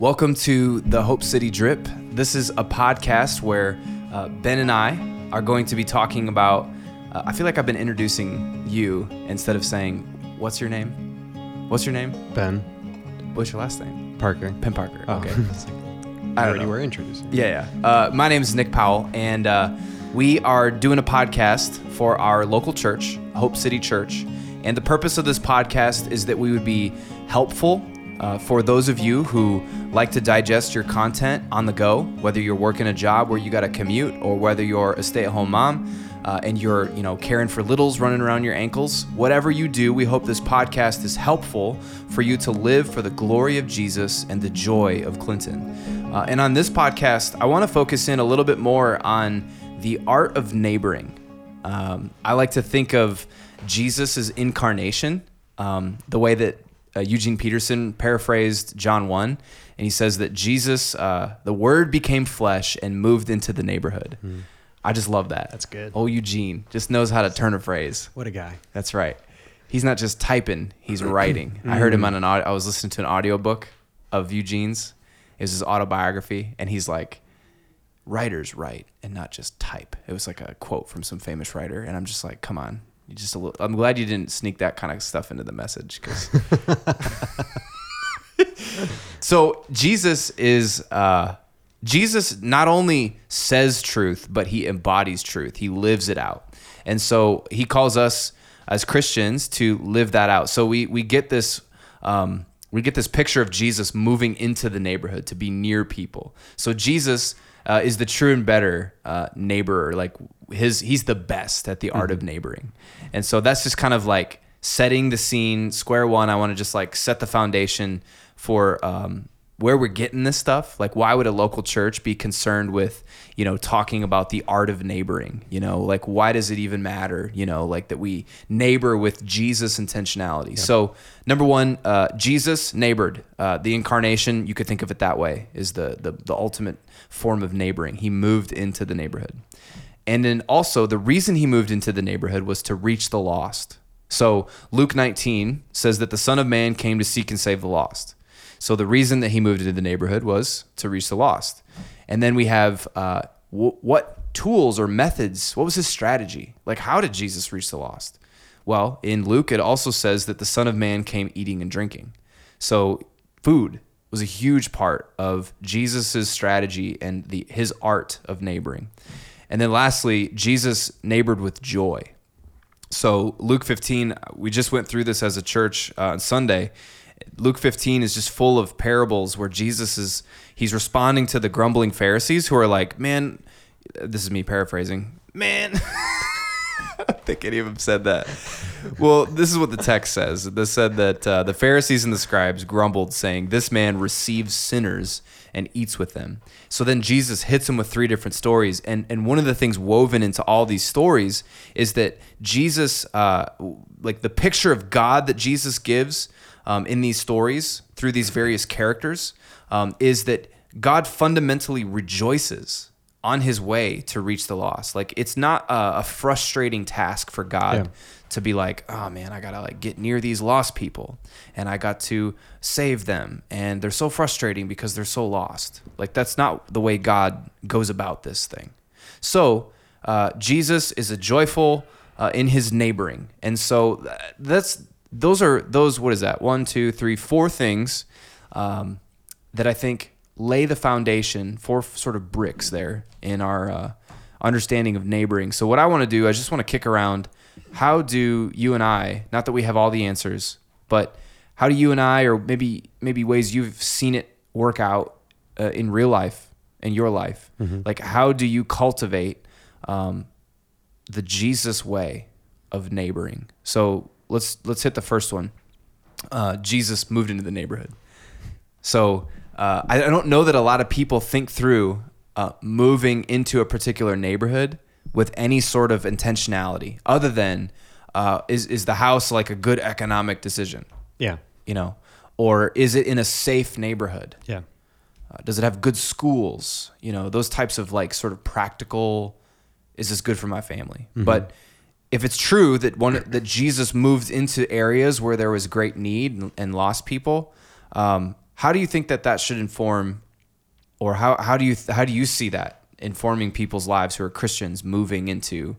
Welcome to the Hope City Drip. This is a podcast where uh, Ben and I are going to be talking about. Uh, I feel like I've been introducing you instead of saying, What's your name? What's your name? Ben What's your last name? Parker. Ben Parker. Oh. Okay. I already know. were introducing. Yeah, yeah. Uh, my name is Nick Powell, and uh, we are doing a podcast for our local church, Hope City Church. And the purpose of this podcast is that we would be helpful uh, for those of you who like to digest your content on the go, whether you're working a job where you got to commute, or whether you're a stay-at-home mom. Uh, and you're, you know, caring for littles running around your ankles. Whatever you do, we hope this podcast is helpful for you to live for the glory of Jesus and the joy of Clinton. Uh, and on this podcast, I want to focus in a little bit more on the art of neighboring. Um, I like to think of Jesus' incarnation, um, the way that uh, Eugene Peterson paraphrased John 1. And he says that Jesus, uh, the word became flesh and moved into the neighborhood. I just love that. That's good. Oh, Eugene just knows how to turn a phrase. What a guy. That's right. He's not just typing, he's writing. I heard him on an audio, I was listening to an audiobook of Eugene's. It was his autobiography and he's like writers write and not just type. It was like a quote from some famous writer and I'm just like, "Come on. You just a little I'm glad you didn't sneak that kind of stuff into the message cuz So Jesus is uh Jesus not only says truth, but he embodies truth. He lives it out. And so he calls us as Christians to live that out. So we we get this um, we get this picture of Jesus moving into the neighborhood to be near people. So Jesus uh, is the true and better uh, neighbor. Like his he's the best at the art of neighboring. And so that's just kind of like setting the scene. Square one. I want to just like set the foundation for um, where we're getting this stuff like why would a local church be concerned with you know talking about the art of neighboring? You know like why does it even matter you know like that we neighbor with jesus intentionality? So number one uh, jesus neighbored. Uh, the incarnation you could think of it that way is the, the the ultimate form of neighboring. He moved into the neighborhood. And then also the reason he moved into the neighborhood was to reach the lost. So luke 19 says that the son of man came to seek and save the lost so the reason that he moved into the neighborhood was to reach the lost. And then we have uh, w- what tools or methods, what was his strategy? Like, how did Jesus reach the lost? Well, in Luke, it also says that the Son of Man came eating and drinking. So food was a huge part of Jesus's strategy and the, his art of neighboring. And then lastly, Jesus neighbored with joy. So Luke 15, we just went through this as a church uh, on Sunday. Luke 15 is just full of parables where Jesus is he's responding to the grumbling Pharisees who are like, "Man, this is me paraphrasing. Man, I don't think any of them said that. Well, this is what the text says. This said that uh, the Pharisees and the scribes grumbled, saying, "This man receives sinners and eats with them." So then Jesus hits them with three different stories, and and one of the things woven into all these stories is that Jesus, uh, like the picture of God that Jesus gives um, in these stories through these various characters, um, is that God fundamentally rejoices on his way to reach the lost. Like it's not a, a frustrating task for God Yeah. to be like, oh man, I gotta like get near these lost people and I got to save them. And they're so frustrating because they're so lost. Like that's not the way God goes about this thing. So uh, Jesus is a joyful uh, in his neighboring. And so that's those are those what is that? One, two, three, four things um, that I think lay the foundation for sort of bricks there in our uh, understanding of neighboring. So what I want to do, I just want to kick around. How do you and I? Not that we have all the answers, but how do you and I, or maybe maybe ways you've seen it work out uh, in real life, in your life, like how do you cultivate um, the Jesus way of neighboring? So let's let's hit the first one. Uh, Jesus moved into the neighborhood. So uh, I, I don't know that a lot of people think through uh, moving into a particular neighborhood with any sort of intentionality, other than uh, is is the house like a good economic decision, Yeah. you know, or is it in a safe neighborhood? Yeah. Uh, does it have good schools? You know, those types of like sort of practical. Is this good for my family? But if it's true that one that Jesus moved into areas where there was great need and, lost people, um, how do you think that that should inform, or how how do you how do you see that informing people's lives who are Christians moving into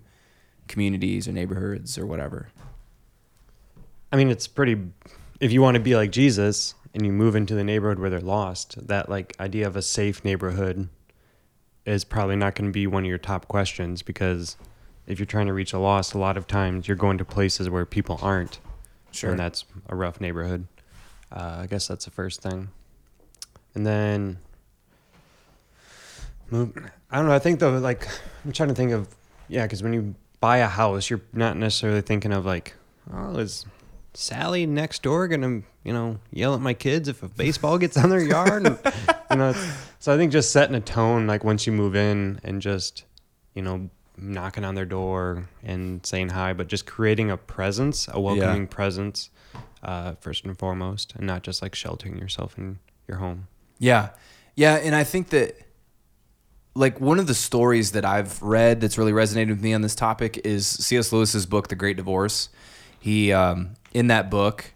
communities or neighborhoods or whatever? I mean, it's pretty. If you want to be like Jesus and you move into the neighborhood where they're lost, that like idea of a safe neighborhood is probably not going to be one of your top questions because if you're trying to reach a loss, a lot of times you're going to places where people aren't. Sure. And that's a rough neighborhood. Uh, I guess that's the first thing. And then move. I don't know. I think though, like I'm trying to think of yeah, because when you buy a house, you're not necessarily thinking of like, oh, is Sally next door gonna you know yell at my kids if a baseball gets on their yard? And, you know, so I think just setting a tone like once you move in and just you know knocking on their door and saying hi, but just creating a presence, a welcoming Yeah. presence, uh, first and foremost, and not just like sheltering yourself in your home. Yeah. Yeah. And I think that, like, one of the stories that I've read that's really resonated with me on this topic is C.S. Lewis's book, The Great Divorce. He, um, in that book,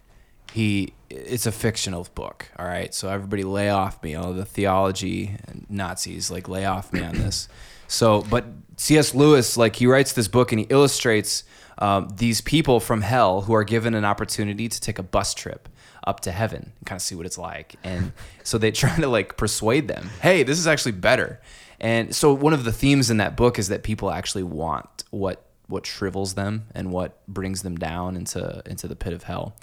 he, it's a fictional book. All right. So everybody lay off me, all the theology and Nazis, like, lay off me on this. So, but C.S. Lewis, like, he writes this book and he illustrates um, these people from hell who are given an opportunity to take a bus trip up to heaven and kind of see what it's like. And so they try to like persuade them, hey, this is actually better. And so one of the themes in that book is that people actually want what what shrivels them and what brings them down into into the pit of hell.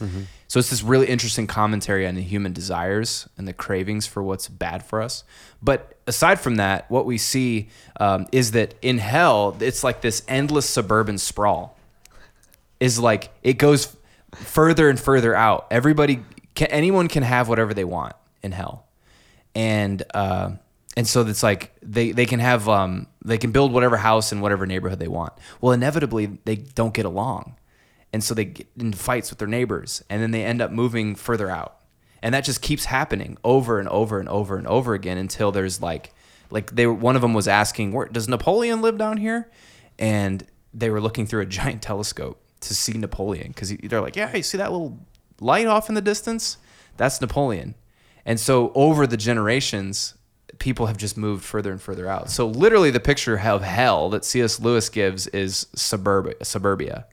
So it's this really interesting commentary on the human desires and the cravings for what's bad for us. But aside from that, what we see um, is that in hell, it's like this endless suburban sprawl is like it goes further and further out. Everybody, can, anyone can have whatever they want in hell, and uh, and so it's like they they can have um they can build whatever house in whatever neighborhood they want. Well, inevitably they don't get along, and so they get in fights with their neighbors, and then they end up moving further out, and that just keeps happening over and over and over and over again until there's like like they were- one of them was asking where does Napoleon live down here, and they were looking through a giant telescope to see Napoleon because they're like, yeah, you see that little light off in the distance? That's Napoleon. And so over the generations, people have just moved further and further out. So literally, the picture of hell that C.S. Lewis gives is suburbia. Suburbia.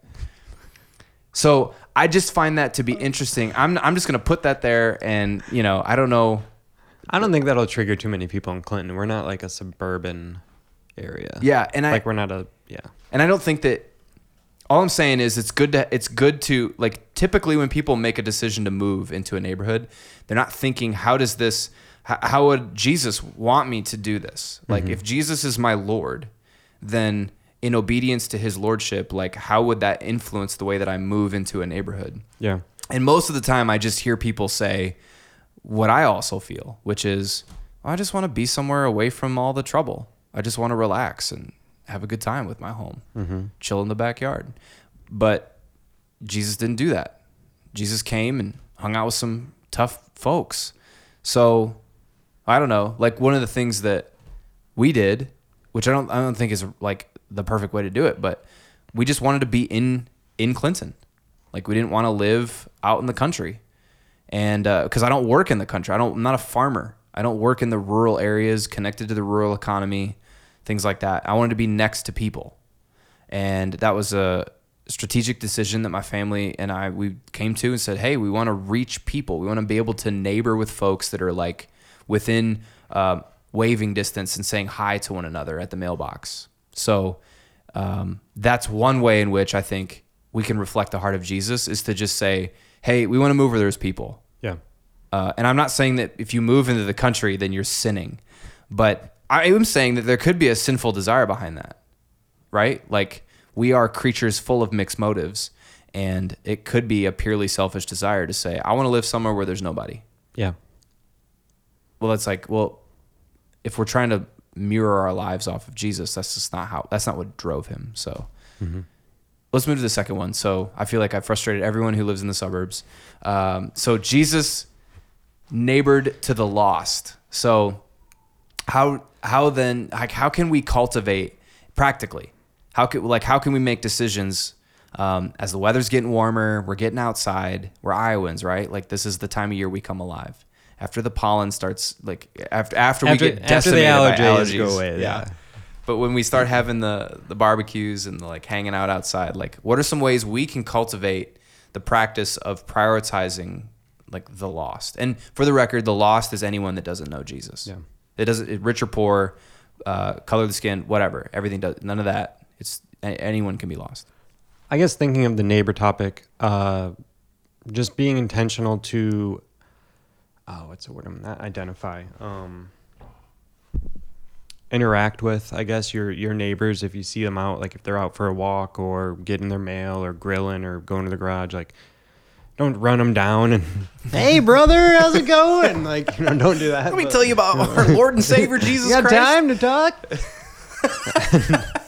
So I just find that to be interesting. I'm I'm just gonna put that there, and you know, I don't know. I don't think that'll trigger too many people in Clinton. We're not like a suburban area. Yeah, and I like we're not a yeah. And I don't think that all I'm saying is it's good to it's good to like typically when people make a decision to move into a neighborhood, they're not thinking how does this how, would Jesus want me to do this? Like mm-hmm. if Jesus is my Lord, then in obedience to his lordship, like how would that influence the way that I move into a neighborhood? Yeah. And most of the time, I just hear people say what I also feel, which is, I just want to be somewhere away from all the trouble. I just want to relax and have a good time with my home, mm-hmm. chill in the backyard. But Jesus didn't do that. Jesus came and hung out with some tough folks. So I don't know. Like one of the things that we did, which I don't I don't think is like the perfect way to do it, but we just wanted to be in in Clinton. Like we didn't want to live out in the country, and uh, because I don't work in the country, I don't. I'm not a farmer. I don't work in the rural areas connected to the rural economy, things like that. I wanted to be next to people, and that was a strategic decision that my family and I we came to and said, "Hey, we want to reach people. We want to be able to neighbor with folks that are like within uh, waving distance and saying hi to one another at the mailbox." So um, that's one way in which I think we can reflect the heart of Jesus is to just say, "Hey, we want to move where there's people." Yeah. Uh, and I'm not saying that if you move into the country, then you're sinning, but I am saying that there could be a sinful desire behind that, right? Like we are creatures full of mixed motives, and it could be a purely selfish desire to say, "I want to live somewhere where there's nobody." Yeah. Well, it's like, well, if we're trying to mirror our lives off of Jesus, that's just not how. That's not what drove him. So. Let's move to the second one. So I feel like I frustrated everyone who lives in the suburbs. Um, so Jesus neighbored to the lost. So how how then like how can we cultivate practically? How can like how can we make decisions um, as the weather's getting warmer? We're getting outside. We're Iowans, right? Like this is the time of year we come alive after the pollen starts like after after, After- we get after the allergies allergies go away, yeah. But when we start having the the barbecues and the, like hanging out outside, like what are some ways we can cultivate the practice of prioritizing like the lost? And for the record, the lost is anyone that doesn't know Jesus. Yeah. It doesn't it, rich or poor, uh, color of the skin, whatever. Everything does none of that. It's a- anyone can be lost. I guess thinking of the neighbor topic, uh, just being intentional to, oh, what's the word? I'm not identify. Um, interact with, I guess your your neighbors if you see them out, like if they're out for a walk or getting their mail or grilling or going to the garage, like. Don't run them down and, hey brother, how's it going? Like you know, don't do that. Let me but- tell you about our Lord and Savior Jesus You got Christ. time to talk?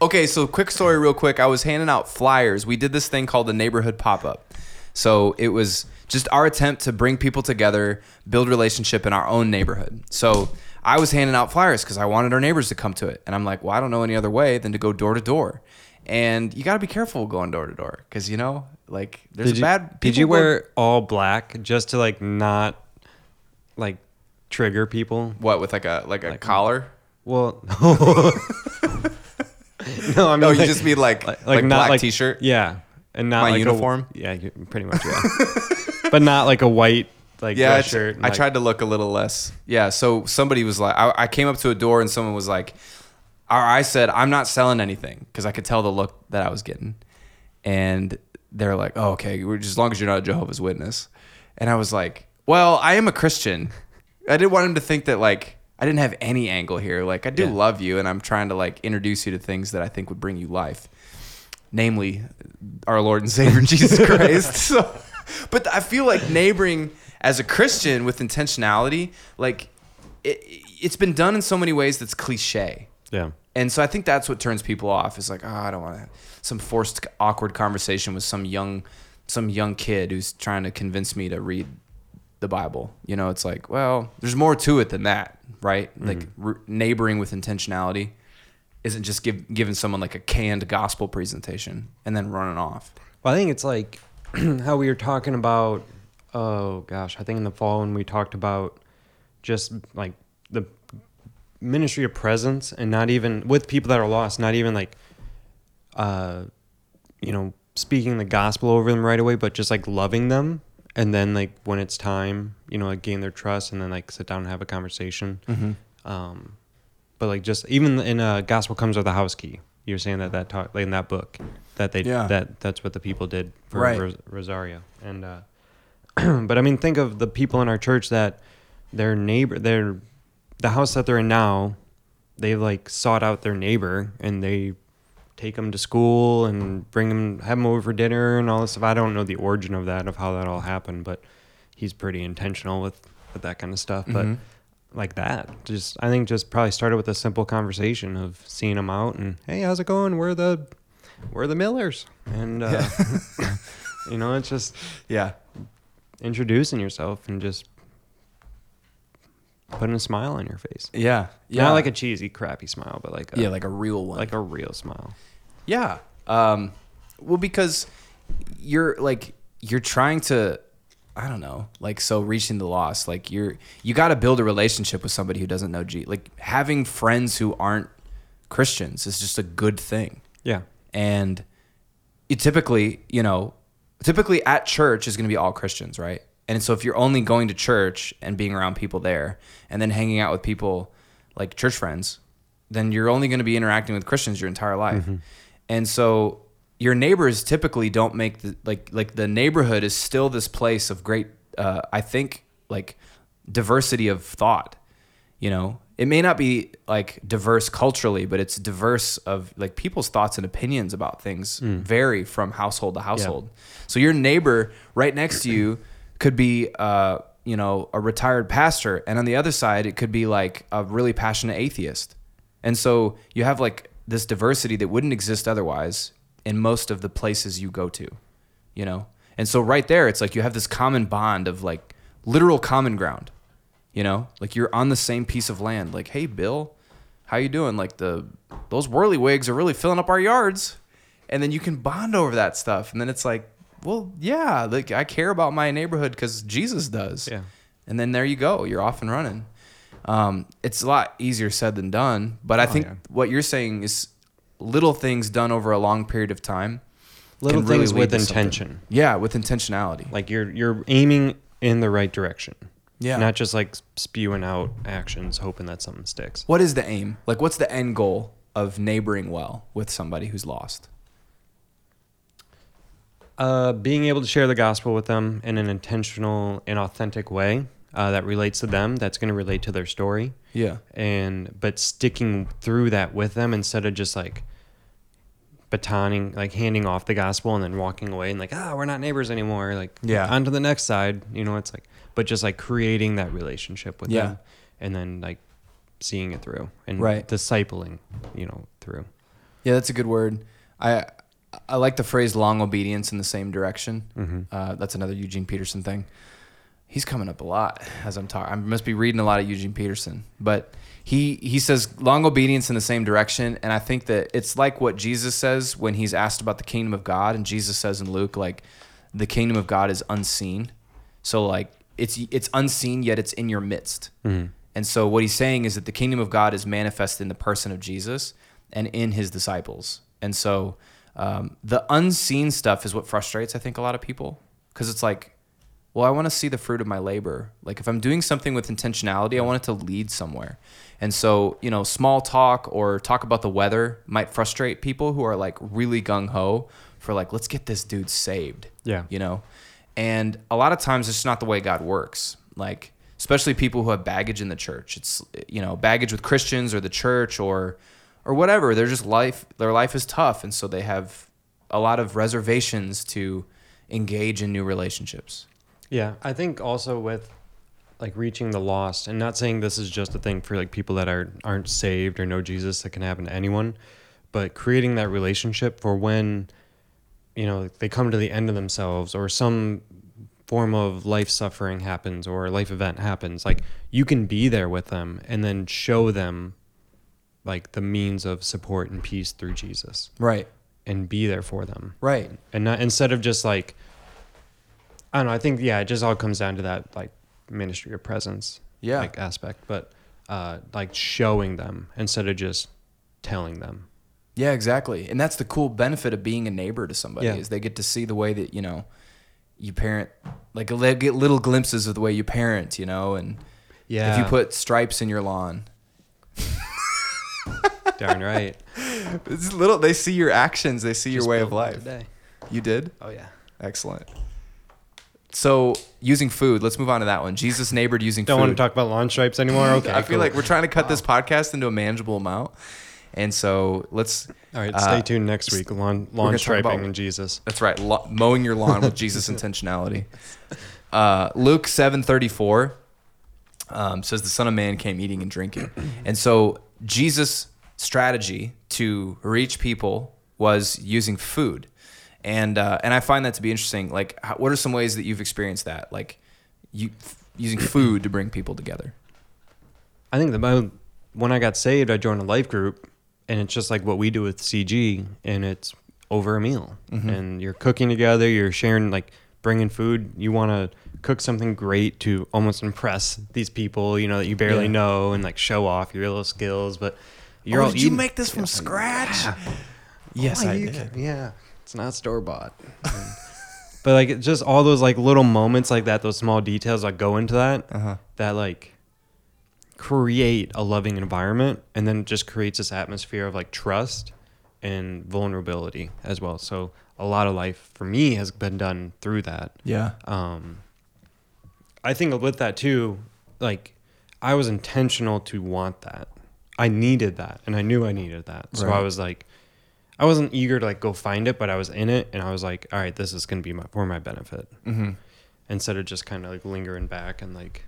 Okay, so quick story, real quick. I was handing out flyers. We did this thing called the neighborhood pop up. So it was just our attempt to bring people together, build relationship in our own neighborhood. So I was handing out flyers because I wanted our neighbors to come to it, and I'm like, well, I don't know any other way than to go door to door. And you got to be careful going door to door because you know, like, there's Did a you, bad. did you people go- wear all black just to like not like trigger people? what with like a like a collar? Well, no, I oh, mean, No, you like- just mean like like, not black t-shirt. Yeah, and not My like a- uniform? yeah, pretty much. Yeah, but not like a white like yeah, I, shirt. I like- tried to look a little less. Yeah, so somebody was like, I, I came up to a door and someone was like, or I said, I'm not selling anything because I could tell the look that I was getting, and they're like, oh, okay, we're just as long as you're not a Jehovah's Witness, and I was like, well, I am a Christian. I didn't want him to think that like I didn't have any angle here. Like I do Yeah. love you, and I'm trying to like introduce you to things that I think would bring you life namely our Lord and Savior Jesus Christ. So, but I feel like neighboring as a Christian with intentionality, like it, it's been done in so many ways that's cliche. yeah, And so I think that's what turns people off. Is like, oh, I don't want to have some forced, awkward conversation with some young, some young kid who's trying to convince me to read the Bible. You know, it's like, well, there's more to it than that, right? Like mm-hmm. r- neighboring with intentionality isn't just give, giving someone like a canned gospel presentation and then running off. Well, I think it's like how we were talking about. Oh gosh, I think in the fall when we talked about just like the ministry of presence and not even with people that are lost, not even like, uh, you know, speaking the gospel over them right away, but just like loving them. And then like when it's time, you know, like gain their trust and then like sit down and have a conversation. Um, but like just even in a gospel comes with a house key. You're saying that that talk like in that book that they Yeah. that that's what the people did for Right. Ros- Rosario and uh, but I mean think of the people in our church that their neighbor their the house that they're in now they like sought out their neighbor and they take them to school and bring them have them over for dinner and all this stuff. I don't know the origin of that of how that all happened, but he's pretty intentional with with that kind of stuff. But Mhm. Like that, just I think just probably started with a simple conversation of seeing them out and hey, how's it going? We're the we're the Millers, and uh, you know it's just Yeah. introducing yourself and just putting a smile on your face. Yeah. Yeah. Not like a cheesy, crappy smile, but like a, yeah, like a real one. like a real smile. Yeah. Um, well, because you're like you're trying to, I don't know, like so reaching the lost. Like you're you got to build a relationship with somebody who doesn't know G. Like having friends who aren't Christians is just a good thing. Yeah. And you typically, you know, typically at church is going to be all Christians, right? And so if you're only going to church and being around people there and then hanging out with people like church friends, then you're only going to be interacting with Christians your entire life. Mm-hmm. And so your neighbors typically don't make the like like the neighborhood is still this place of great uh, I think like diversity of thought you know? It may not be like diverse culturally but it's diverse of like people's thoughts and opinions about things vary from household to household. So your neighbor right next to you could be uh you know a retired pastor and on the other side it could be like a really passionate atheist. And so you have like this diversity that wouldn't exist otherwise in most of the places you go to you know and so right there it's like you have this common bond of like literal common ground you know like you're on the same piece of land like hey bill how you doing like the those whirlywigs are really filling up our yards and then you can bond over that stuff and then it's like well yeah like i care about my neighborhood because jesus does Yeah. and then there you go. You're off and running. Um, it's a lot easier said than done, but I Oh, think yeah. what you're saying is little things done over a long period of time. Little can really things with to something. intention. Yeah, with intentionality. Like you're you're aiming in the right direction. Yeah. Not just like spewing out actions, hoping that something sticks. What is the aim? Like, what's the end goal of neighboring well with somebody who's lost? Uh, being able to share the gospel with them in an intentional and authentic way uh, that relates to them, that's going to relate to their story, Yeah. and but sticking through that with them instead of just like batoning, like handing off the gospel and then walking away and like, ah, we're not neighbors anymore. Like, Yeah. on to the next side. You know, it's like, but just like creating that relationship with Yeah. them, and then like seeing it through and Right. discipling, you know, through. Yeah, that's a good word. I I like the phrase "long obedience in the same direction." Mhm. Uh, that's another Eugene Peterson thing. He's coming up a lot as I'm talking. I must be reading a lot of Eugene Peterson, but he he says long obedience in the same direction, and I think that it's like what Jesus says when he's asked about the kingdom of God, and Jesus says in Luke like the kingdom of God is unseen. So like it's it's unseen yet it's in your midst. And so what he's saying is that the kingdom of God is manifested in the person of Jesus and in his disciples. And so um, the unseen stuff is what frustrates I think a lot of people because it's like, well, I want to see the fruit of my labor. Like if I'm doing something with intentionality, I want it to lead somewhere. And so, you know, small talk or talk about the weather might frustrate people who are like really gung ho for like, let's get this dude saved Yeah. you know and a lot of times it's not the way god works like especially people who have baggage in the church it's you know baggage with christians or the church or or whatever they're just life their life is tough and so they have a lot of reservations to engage in new relationships Yeah, I think also with like reaching the lost, and not saying this is just a thing for like people that are aren't saved or know Jesus that can happen to anyone, but creating that relationship for when you know they come to the end of themselves or some form of life suffering happens or a life event happens like you can be there with them and then show them like the means of support and peace through Jesus. Right. And be there for them. Right. And not instead of just like I don't know. I think yeah, it just all comes down to that like ministry of presence, Yeah. like aspect, but uh, like showing them instead of just telling them. yeah exactly and that's the cool benefit of being a neighbor to somebody Yeah. is they get to see the way that you know you parent like they get little glimpses of the way you parent you know and Yeah, if you put stripes in your lawn darn right. It's little. They see your actions. They see your way of life. today. You did Oh yeah. excellent. So using food. Let's move on to that one. Jesus neighbored using food. Don't food. want to talk about lawn stripes anymore. Okay, I feel cool. like we're trying to cut this podcast into a manageable amount, and so let's. all right. uh, Stay tuned next week. Lawn lawn striping about- and Jesus. That's right. Lo- mowing your lawn with Jesus intentionality. Uh, Luke seven thirty four um, says the Son of Man came eating and drinking, and so Jesus' strategy to reach people was using food, and uh, and I find that to be interesting. Like, how, what are some ways that you've experienced that? Like, you f- using food to bring people together. I think the mo- when I got saved, I joined a life group, and it's just like what we do with CG, and it's over a meal, Mm-hmm. and you're cooking together, you're sharing, like bringing food. You want to cook something great to almost impress these people, you know, that you barely Yeah. know, and like show off your little skills. But you're oh, all did you make this from scratch? Yes, Oh, I did. can- Yeah, it's not store bought. but like just all those like little moments like that, those small details that go into that, Uh-huh. that like create a loving environment, and then just creates this atmosphere of like trust and vulnerability as well. So a lot of life for me has been done through that. Yeah. Um, I think with that too, like I was intentional to want that. I needed that, and I knew I needed that. So I was like, I wasn't eager to like go find it, but I was in it, and I was like, all right, this is gonna be my for my benefit, Mm-hmm. instead of just kind of like lingering back and like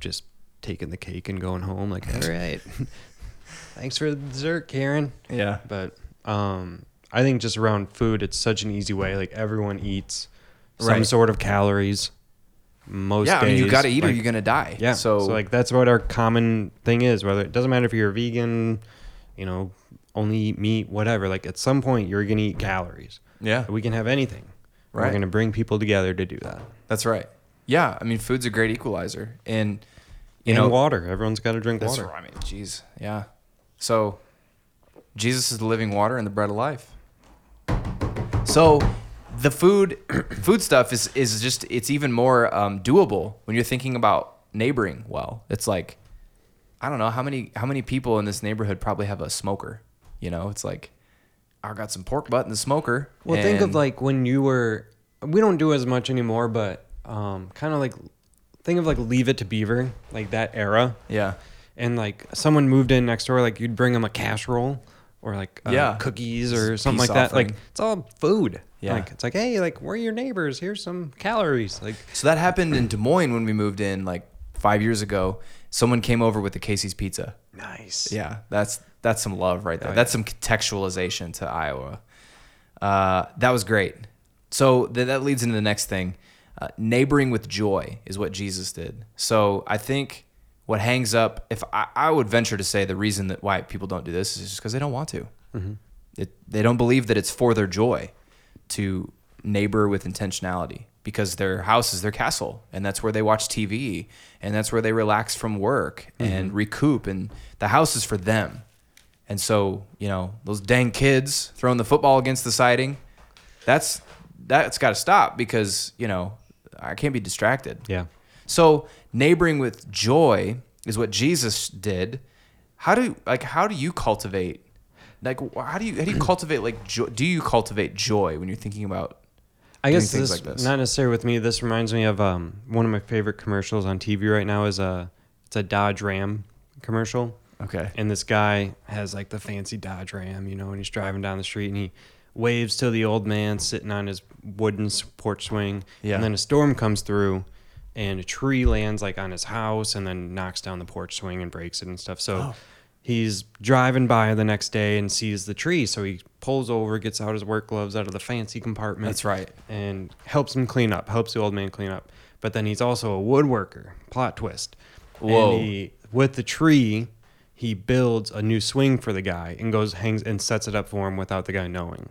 just taking the cake and going home. Like, all right, thanks for the dessert, Karen. Yeah. But um, I think just around food, it's such an easy way. Like everyone eats some Right. sort of calories. Most yeah, I mean, you got to eat or you're gonna die. yeah. So, So, like that's what our common thing is. Whether it doesn't matter if you're a vegan, you know, only eat meat, whatever. Like at some point you're gonna eat calories. yeah, We can have anything. Right. We're gonna bring people together to do that. that's right. Yeah, I mean, food's a great equalizer, and you and know, water. Everyone's got to drink that's water. I mean, jeez, yeah. So, Jesus is the living water and the bread of life. So, the food, food stuff is is just it's even more um, doable when you're thinking about neighboring well. It's like, I don't know how many how many people in this neighborhood probably have a smoker. You know, it's like, I got some pork butt in the smoker. Well, think of like when you were. We don't do as much anymore, but um, kind of like think of like Leave It to Beaver, like that era, yeah. and like someone moved in next door, like you'd bring them a casserole or like uh, Yeah. cookies or something like that. Like it's all food. Yeah. Like it's like hey, like we're your neighbors. Here's some calories. Like So that happened in Des Moines when we moved in like five years ago. Someone came over with the Casey's pizza. nice. Yeah, that's that's some love right there. Oh, That's some contextualization to Iowa. Uh, that was great. So th- that leads into the next thing. Uh, neighboring with joy is what Jesus did. So I think what hangs up, if I, I would venture to say, the reason that why people don't do this is just because they don't want to. It, they don't believe that it's for their joy to neighbor with intentionality because their house is their castle and that's where they watch TV and that's where they relax from work and recoup and the house is for them. And so, you know, those dang kids throwing the football against the siding, that's that's got to stop because, you know, I can't be distracted. Yeah. So neighboring with joy is what Jesus did. How do like how do you cultivate like how do you how do you cultivate like joy? Do you cultivate joy when you're thinking about? I guess this, like this. not necessarily with me. This reminds me of um, one of my favorite commercials on TV right now. Is a it's a Dodge Ram commercial, Okay. and this guy has like the fancy Dodge Ram, you know, and he's driving down the street and he waves to the old man sitting on his wooden porch swing. Yeah. And then a storm comes through, and a tree lands like on his house and then knocks down the porch swing and breaks it and stuff. So. Oh. He's driving by the next day and sees the tree, so he pulls over, gets out his work gloves out of the fancy compartment That's right. and helps him clean up, helps the old man clean up. But then he's also a woodworker. Plot twist. Whoa. And he, with the tree, he builds a new swing for the guy and goes hangs and sets it up for him without the guy knowing.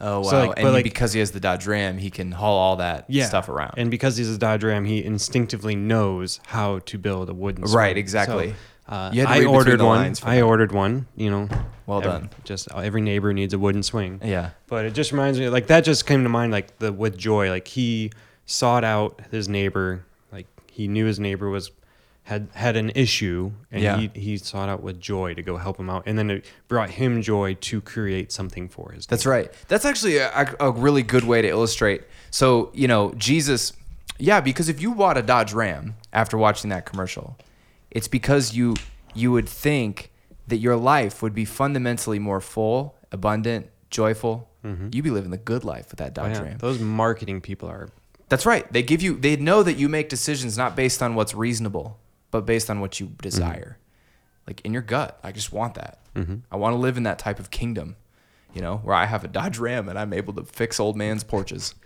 Oh wow! So, like, and like- because he has the Dodge Ram, he can haul all that Yeah. stuff around. And because he's a Dodge Ram, he instinctively knows how to build a wooden swing. Right, exactly. So, uh, You had to I ordered one. I that. ordered one. You know. Well Every- done. Just every neighbor needs a wooden swing. yeah. But it just reminds me, like that just came to mind, like the with joy, like he sought out his neighbor, like he knew his neighbor was had had an issue, and Yeah. he he sought out with joy to go help him out, and then it brought him joy to create something for his. That's right. That's actually a, a really good way to illustrate. So, you know, Jesus, yeah, because if you bought a Dodge Ram after watching that commercial, it's because you you would think that your life would be fundamentally more full, abundant, joyful. Mm-hmm. You'd be living the good life with that. Oh, Dodge Oh, yeah. Ram. Those marketing people are That's right. They give you they know that you make decisions not based on what's reasonable, but based on what you desire. Like in your gut. I just want that. I want to live in that type of kingdom, you know, where I have a Dodge Ram and I'm able to fix old man's porches.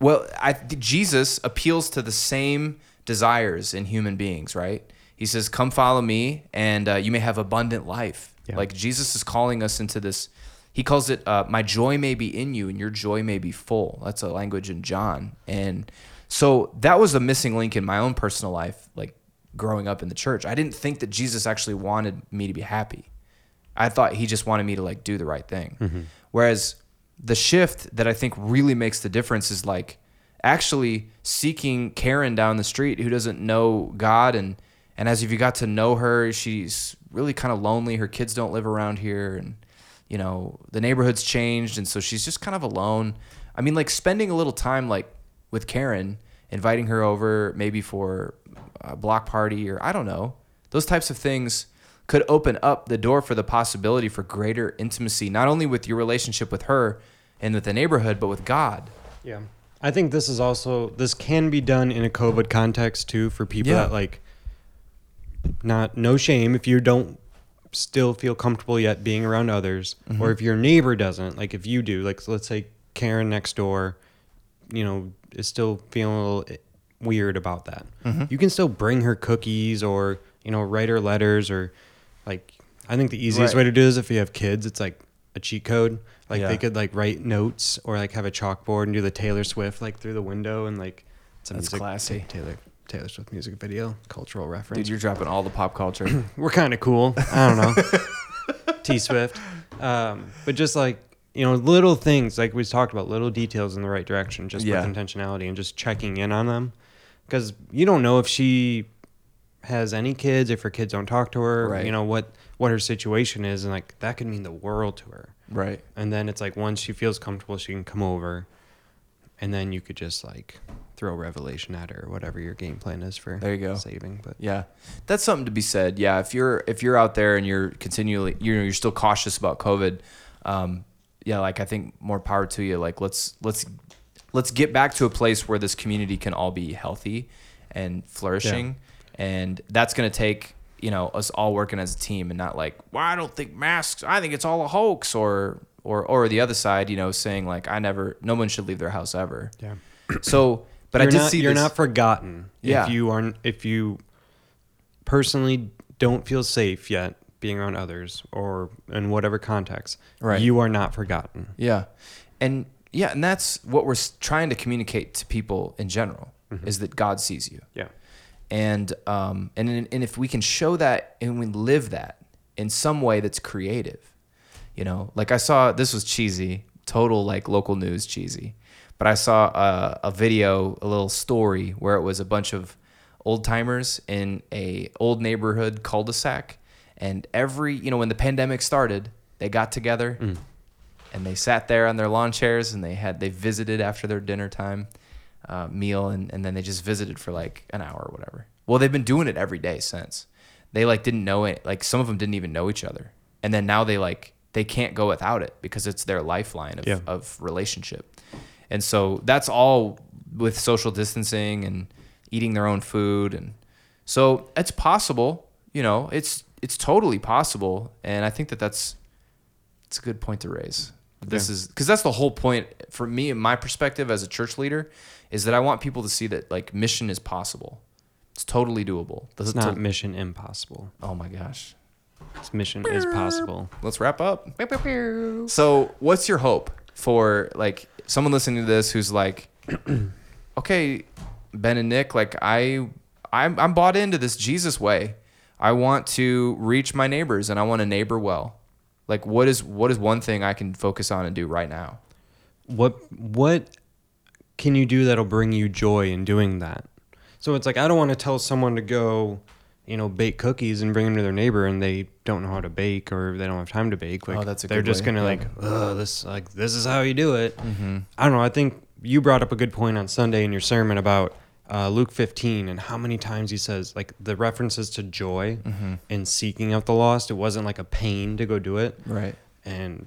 Well, I Jesus appeals to the same desires in human beings, right? He says, "Come follow me, and uh, you may have abundant life." Yeah. Like Jesus is calling us into this. He calls it, uh, "My joy may be in you, and your joy may be full." That's a language in John, and so that was a missing link in my own personal life, like growing up in the church. I didn't think that Jesus actually wanted me to be happy. I thought he just wanted me to like do the right thing. Mm-hmm. Whereas the shift that I think really makes the difference is like actually seeking Karen down the street who doesn't know God and and as if you got to know her, she's really kind of lonely. Her kids don't live around here and you know, the neighborhood's changed and so she's just kind of alone. I mean like spending a little time like with Karen, inviting her over maybe for a block party or I don't know. Those types of things could open up the door for the possibility for greater intimacy, not only with your relationship with her and with the neighborhood, but with God. Yeah. I think this is also this can be done in a COVID context too for people Yeah. that like not no shame if you don't still feel comfortable yet being around others Mm-hmm. or if your neighbor doesn't like if you do like let's say Karen next door you know is still feeling a little eh, weird about that Mm-hmm. you can still bring her cookies or you know write her letters or like I think the easiest Right. way to do this if you have kids it's like a cheat code like Yeah. they could like write notes or like have a chalkboard and do the Taylor Swift like through the window and like It's a That's music, classy. Taylor Taylor Swift music video, cultural reference. Dude, you're dropping all the pop culture. We're kind of cool. I don't know. T Swift. Um, but just like, you know, little things, like we talked about, little details in the right direction, just Yeah. with intentionality and just checking in on them. Because you don't know if she has any kids, if her kids don't talk to her, Right. you know, what, what her situation is. And like, that could mean the world to her. right. And then it's like, once she feels comfortable, she can come over. And then you could just like throw revelation at her or whatever your game plan is for There you go. saving. But Yeah, that's something to be said. Yeah, if you're if you're out there and you're continually you know you're still cautious about COVID, um, yeah, like I think more power to you. Like let's let's let's get back to a place where this community can all be healthy and flourishing, and that's gonna take you know us all working as a team and not like well I don't think masks I think it's all a hoax or or or the other side you know saying like I never no one should leave their house ever. yeah. So, but you're I did not, see you're this- not forgotten Yeah. if you aren't if you personally don't feel safe yet being around others or in whatever context Right. you are not forgotten Yeah. And yeah, and that's what we're trying to communicate to people in general is that God sees you. yeah And um and and if we can show that and we live that in some way that's creative. You know, like I saw this was cheesy, total like local news cheesy. But I saw a, a video, a little story where it was a bunch of old timers in a old neighborhood cul-de-sac and every, you know, when the pandemic started, they got together and they sat there on their lawn chairs and they had they visited after their dinner time uh, meal and, and then they just visited for like an hour or whatever. Well they've been doing it every day since. They like didn't know it like some of them didn't even know each other. And then now they like they can't go without it because it's their lifeline of, Yeah. of relationship. And so that's all with social distancing and eating their own food and so it's possible you know it's it's totally possible and i think that that's it's a good point to raise. This Yeah. is because that's the whole point for me, in my perspective as a church leader, is that I want people to see that like mission is possible. It's totally doable. it's To- not mission impossible oh my gosh. it's mission is possible Let's wrap up. So, what's your hope for like someone listening to this who's like, okay, Ben and Nick, like I, I'm, I'm bought into this Jesus way. I want to reach my neighbors and I want to neighbor well. Like, what is what is one thing I can focus on and do right now? what what can you do that'll bring you joy in doing that so it's like i don't want to tell someone to go you know bake cookies and bring them to their neighbor and they don't know how to bake or they don't have time to bake like Oh, that's a they're good just way, gonna yeah. like oh this like this is how you do it Mm-hmm. i don't know i think you brought up a good point on sunday in your sermon about uh, luke 15 and how many times he says like the references to joy Mm-hmm. and seeking out the lost it wasn't like a pain to go do it Right. and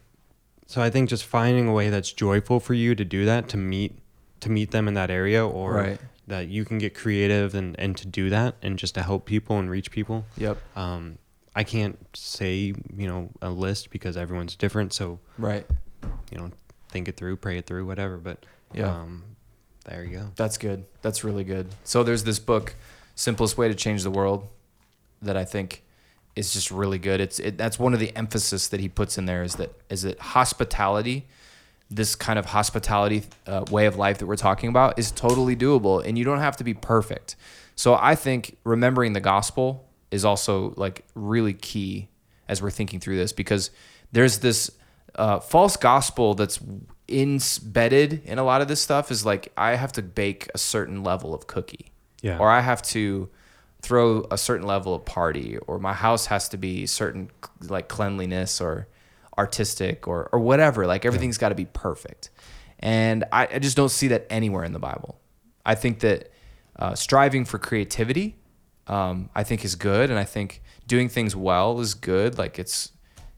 so I think just finding a way that's joyful for you to do that to meet to meet them in that area or Right. that you can get creative and, and to do that and just to help people and reach people. Yep. Um, I can't say, you know, a list because everyone's different. So, Right. you know, think it through, pray it through, whatever. But Yeah. um, there you go. That's good. That's really good. So there's this book, Simplest Way to Change the World, that I think is just really good. It's it, that's one of the emphasis that he puts in there is that is that hospitality, this kind of hospitality uh, way of life that we're talking about is totally doable, and you don't have to be perfect. So I think remembering the gospel is also like really key as we're thinking through this because there's this uh, false gospel that's embedded in a lot of this stuff is like I have to bake a certain level of cookie, Yeah. or I have to throw a certain level of party, or my house has to be certain like cleanliness or artistic or or whatever. Like everything's got to be perfect, and I, I just don't see that anywhere in the Bible. I think that uh, striving for creativity, um, I think is good, and I think doing things well is good. Like it's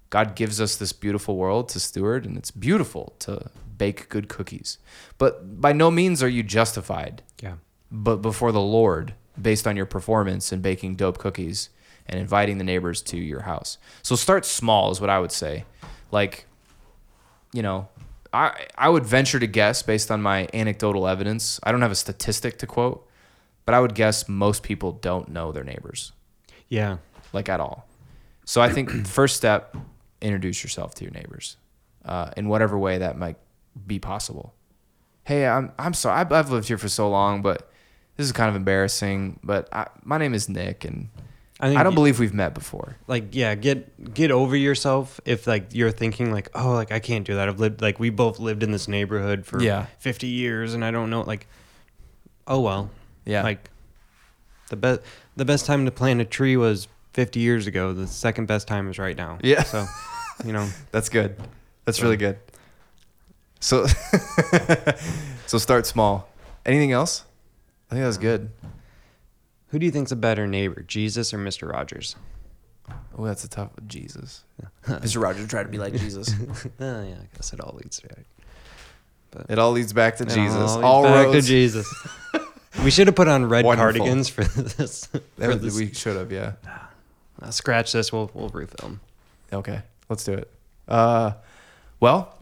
God gives us this beautiful world to steward, and it's beautiful to bake good cookies. But by no means are you justified, Yeah. but before the Lord, based on your performance in baking dope cookies and inviting the neighbors to your house. So start small is what I would say. Like, you know, I I would venture to guess based on my anecdotal evidence. I don't have a statistic to quote, but I would guess most people don't know their neighbors Yeah. like at all. So I think first step, introduce yourself to your neighbors, uh, in whatever way that might be possible. Hey, I'm I'm sorry. I've, I've lived here for so long, but this is kind of embarrassing, but I, my name is Nick, and I I don't y- believe we've met before. like yeah get get over yourself if like you're thinking like oh like i can't do that i've lived like we both lived in this neighborhood for Yeah. 50 years and i don't know like oh well Yeah. like the best the best time to plant a tree was 50 years ago the second best time is right now Yeah. so you know That's good. That's So- really good. So, so start small. Anything else? I think that was good. who do you think's a better neighbor jesus or mr rogers Oh, that's a tough one. Jesus. Mr. Rogers tried to be like Jesus. oh yeah i guess it all leads to it It all leads back to Jesus. leads All back roads. to jesus we should have put on red Wonderful. cardigans for this, for was- this. we should have, yeah. Uh, scratch this we'll we'll refilm Okay, let's do it. Uh, well,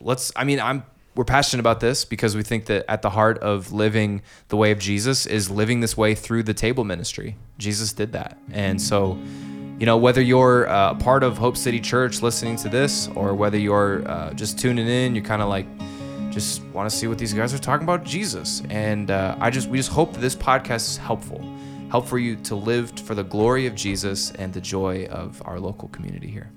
let's. I mean, I'm. We're passionate about this because we think that at the heart of living the way of Jesus is living this way through the table ministry. Jesus did that, and so, you know, whether you're uh, a part of Hope City Church listening to this, or whether you're uh, just tuning in, you're kind of like just want to see what these guys are talking about Jesus, and uh, I just we just hope that this podcast is helpful, help for you to live for the glory of Jesus and the joy of our local community here.